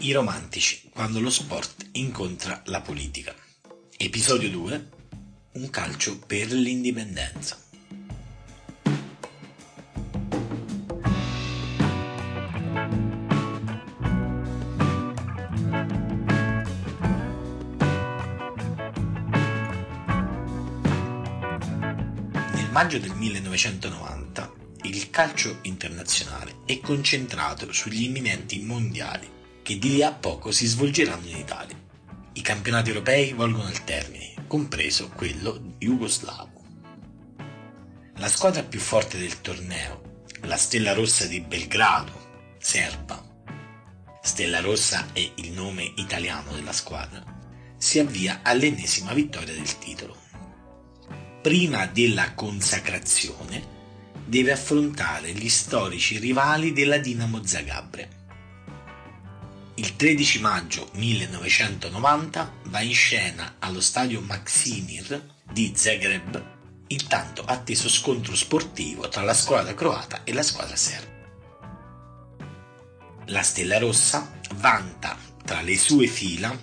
I romantici quando lo sport incontra la politica. Episodio 2. Un calcio per l'indipendenza. Nel maggio del 1990 il calcio internazionale è concentrato sugli imminenti mondiali che di lì a poco si svolgeranno in Italia. I campionati europei volgono al termine, compreso quello jugoslavo. La squadra più forte del torneo, la Stella Rossa di Belgrado, serba, Stella Rossa è il nome italiano della squadra, si avvia all'ennesima vittoria del titolo. Prima della consacrazione deve affrontare gli storici rivali della Dinamo Zagabria il 13 maggio 1990 va in scena allo stadio Maksimir di Zagreb il tanto atteso scontro sportivo tra la squadra croata e la squadra serba. La Stella Rossa vanta tra le sue fila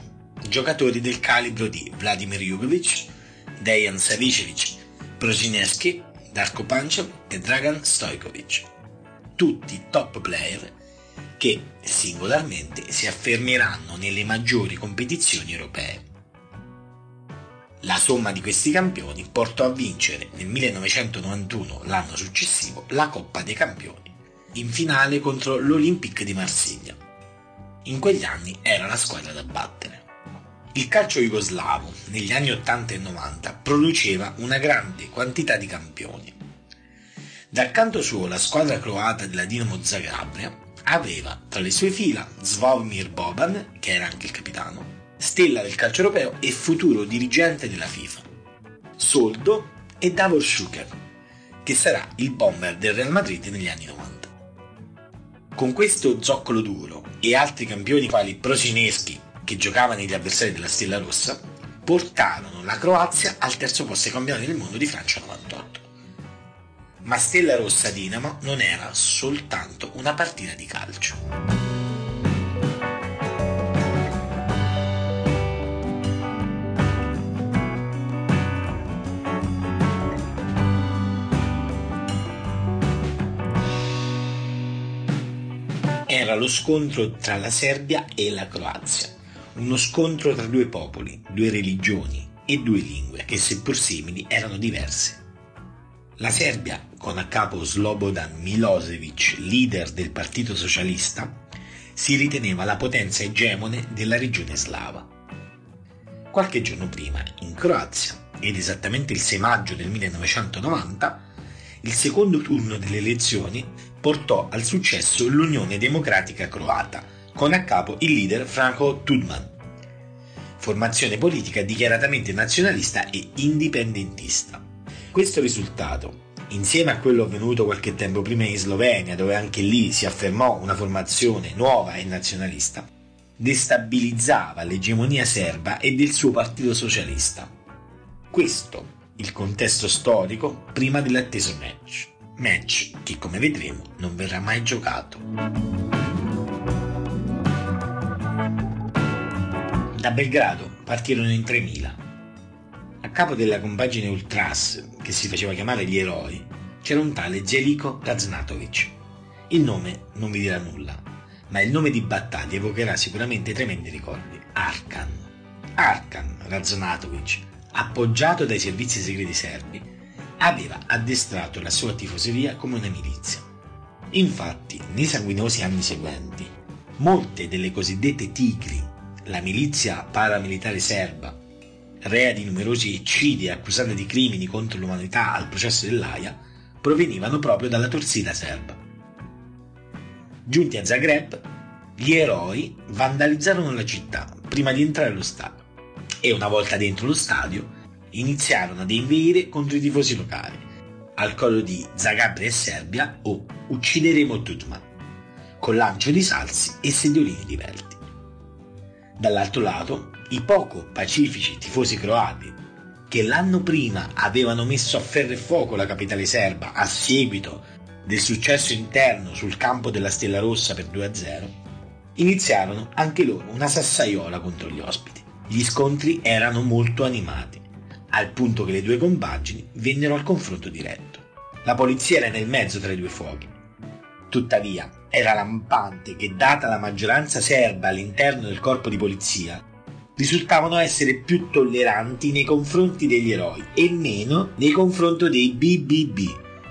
giocatori del calibro di Vladimir Jugovic, Dejan Savicevic, Prozinski, Darko Panchev e Dragan Stojkovic, tutti top player che singolarmente si affermeranno nelle maggiori competizioni europee. La somma di questi campioni portò a vincere nel 1991, l'anno successivo, la Coppa dei Campioni, in finale contro l'Olympique di Marsiglia. In quegli anni era la squadra da battere. Il calcio jugoslavo negli anni 80 e 90 produceva una grande quantità di campioni. Dal canto suo la squadra croata della Dinamo Zagabria aveva tra le sue fila Svomir Boban, che era anche il capitano, stella del calcio europeo e futuro dirigente della FIFA, Soldo e Davor Schuker, che sarà il bomber del Real Madrid negli anni 90. Con questo zoccolo duro e altri campioni quali Prosineschi, che giocava negli avversari della Stella Rossa, portarono la Croazia al terzo posto ai campionati del mondo di Francia 98 ma Stella Rossa Dinamo non era soltanto una partita di calcio. Era lo scontro tra la Serbia e la Croazia, uno scontro tra due popoli, due religioni e due lingue che seppur simili erano diverse. La Serbia, con a capo Slobodan Milosevic, leader del Partito Socialista, si riteneva la potenza egemone della regione slava. Qualche giorno prima, in Croazia, ed esattamente il 6 maggio del 1990, il secondo turno delle elezioni portò al successo l'Unione Democratica Croata, con a capo il leader Franco Tudman, formazione politica dichiaratamente nazionalista e indipendentista. Questo risultato, insieme a quello avvenuto qualche tempo prima in Slovenia, dove anche lì si affermò una formazione nuova e nazionalista, destabilizzava l'egemonia serba e del suo partito socialista. Questo il contesto storico prima dell'atteso match. Match che, come vedremo, non verrà mai giocato. Da Belgrado partirono in 3000 a capo della compagine Ultras, che si faceva chiamare gli eroi, c'era un tale Zeliko Raznatovic. Il nome non vi dirà nulla, ma il nome di battaglia evocherà sicuramente tremendi ricordi. Arkan. Arkan Raznatovic, appoggiato dai servizi segreti serbi, aveva addestrato la sua tifoseria come una milizia. Infatti, nei sanguinosi anni seguenti, molte delle cosiddette Tigri, la milizia paramilitare serba rea di numerosi eccidi e accusata di crimini contro l'umanità al processo dell'Aia, provenivano proprio dalla torsida serba. Giunti a Zagreb, gli eroi vandalizzarono la città prima di entrare allo stadio e una volta dentro lo stadio iniziarono ad inveire contro i tifosi locali al coro di Zagabria e Serbia o Uccideremo Tutman, con lancio di salsi e sedolini divelti. Dall'altro lato, i poco pacifici tifosi croati che l'anno prima avevano messo a ferro e fuoco la capitale serba a seguito del successo interno sul campo della Stella Rossa per 2-0, iniziarono anche loro una sassaiola contro gli ospiti. Gli scontri erano molto animati, al punto che le due compagini vennero al confronto diretto. La polizia era nel mezzo tra i due fuochi. Tuttavia, era lampante che, data la maggioranza serba all'interno del corpo di polizia, risultavano essere più tolleranti nei confronti degli eroi e meno nei confronti dei BBB,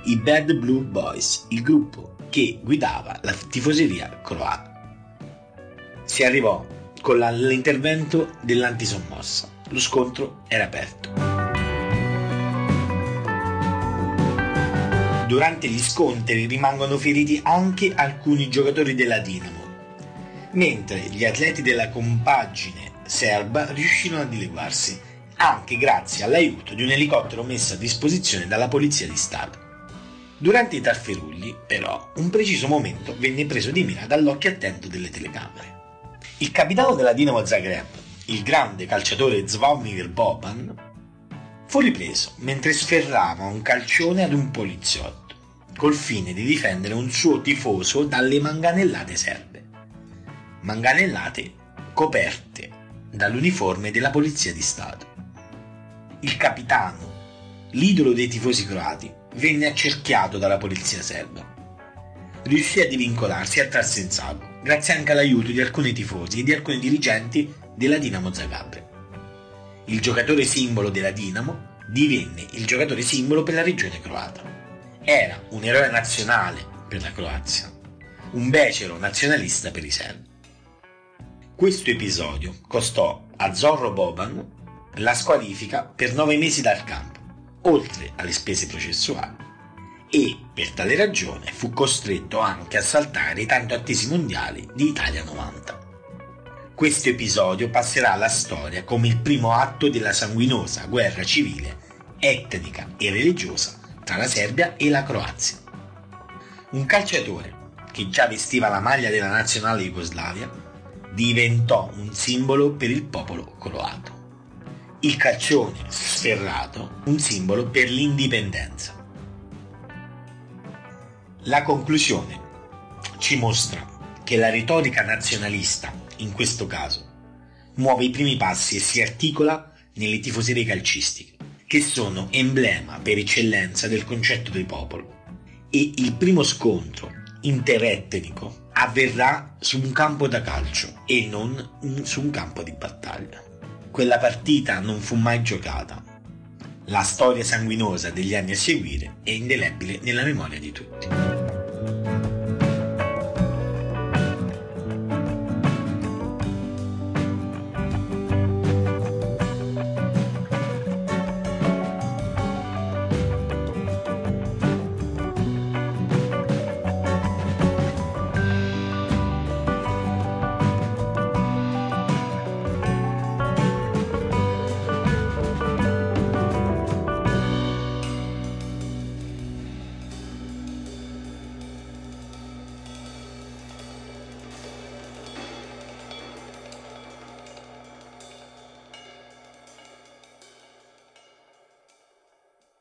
i Bad Blue Boys, il gruppo che guidava la tifoseria croata. Si arrivò con l'intervento dell'antisommossa. Lo scontro era aperto. Durante gli scontri rimangono feriti anche alcuni giocatori della Dinamo, mentre gli atleti della compagine serba riuscirono a dileguarsi, anche grazie all'aiuto di un elicottero messo a disposizione dalla Polizia di Stato. Durante i tafferugli, però, un preciso momento venne preso di mira dall'occhio attento delle telecamere. Il capitano della Dinamo Zagreb, il grande calciatore Zvonimir Boban, fu ripreso mentre sferrava un calcione ad un poliziotto, col fine di difendere un suo tifoso dalle manganellate serbe. Manganellate coperte dall'uniforme della Polizia di Stato. Il capitano, l'idolo dei tifosi croati, venne accerchiato dalla polizia serba. Riuscì a divincolarsi e a trarsi in salvo, grazie anche all'aiuto di alcuni tifosi e di alcuni dirigenti della Dinamo Zagabria. Il giocatore simbolo della Dinamo divenne il giocatore simbolo per la regione croata. Era un eroe nazionale per la Croazia, un becero nazionalista per i serbi. Questo episodio costò a Zorro Boban la squalifica per nove mesi dal campo, oltre alle spese processuali, e per tale ragione fu costretto anche a saltare i tanto attesi mondiali di Italia 90. Questo episodio passerà alla storia come il primo atto della sanguinosa guerra civile, etnica e religiosa tra la Serbia e la Croazia. Un calciatore che già vestiva la maglia della nazionale Jugoslavia diventò un simbolo per il popolo croato. Il calcione sferrato un simbolo per l'indipendenza. La conclusione ci mostra che la retorica nazionalista, in questo caso, muove i primi passi e si articola nelle tifoserie calcistiche, che sono emblema per eccellenza del concetto di popolo. E il primo scontro interetnico avverrà su un campo da calcio e non su un campo di battaglia. Quella partita non fu mai giocata. La storia sanguinosa degli anni a seguire è indelebile nella memoria di tutti.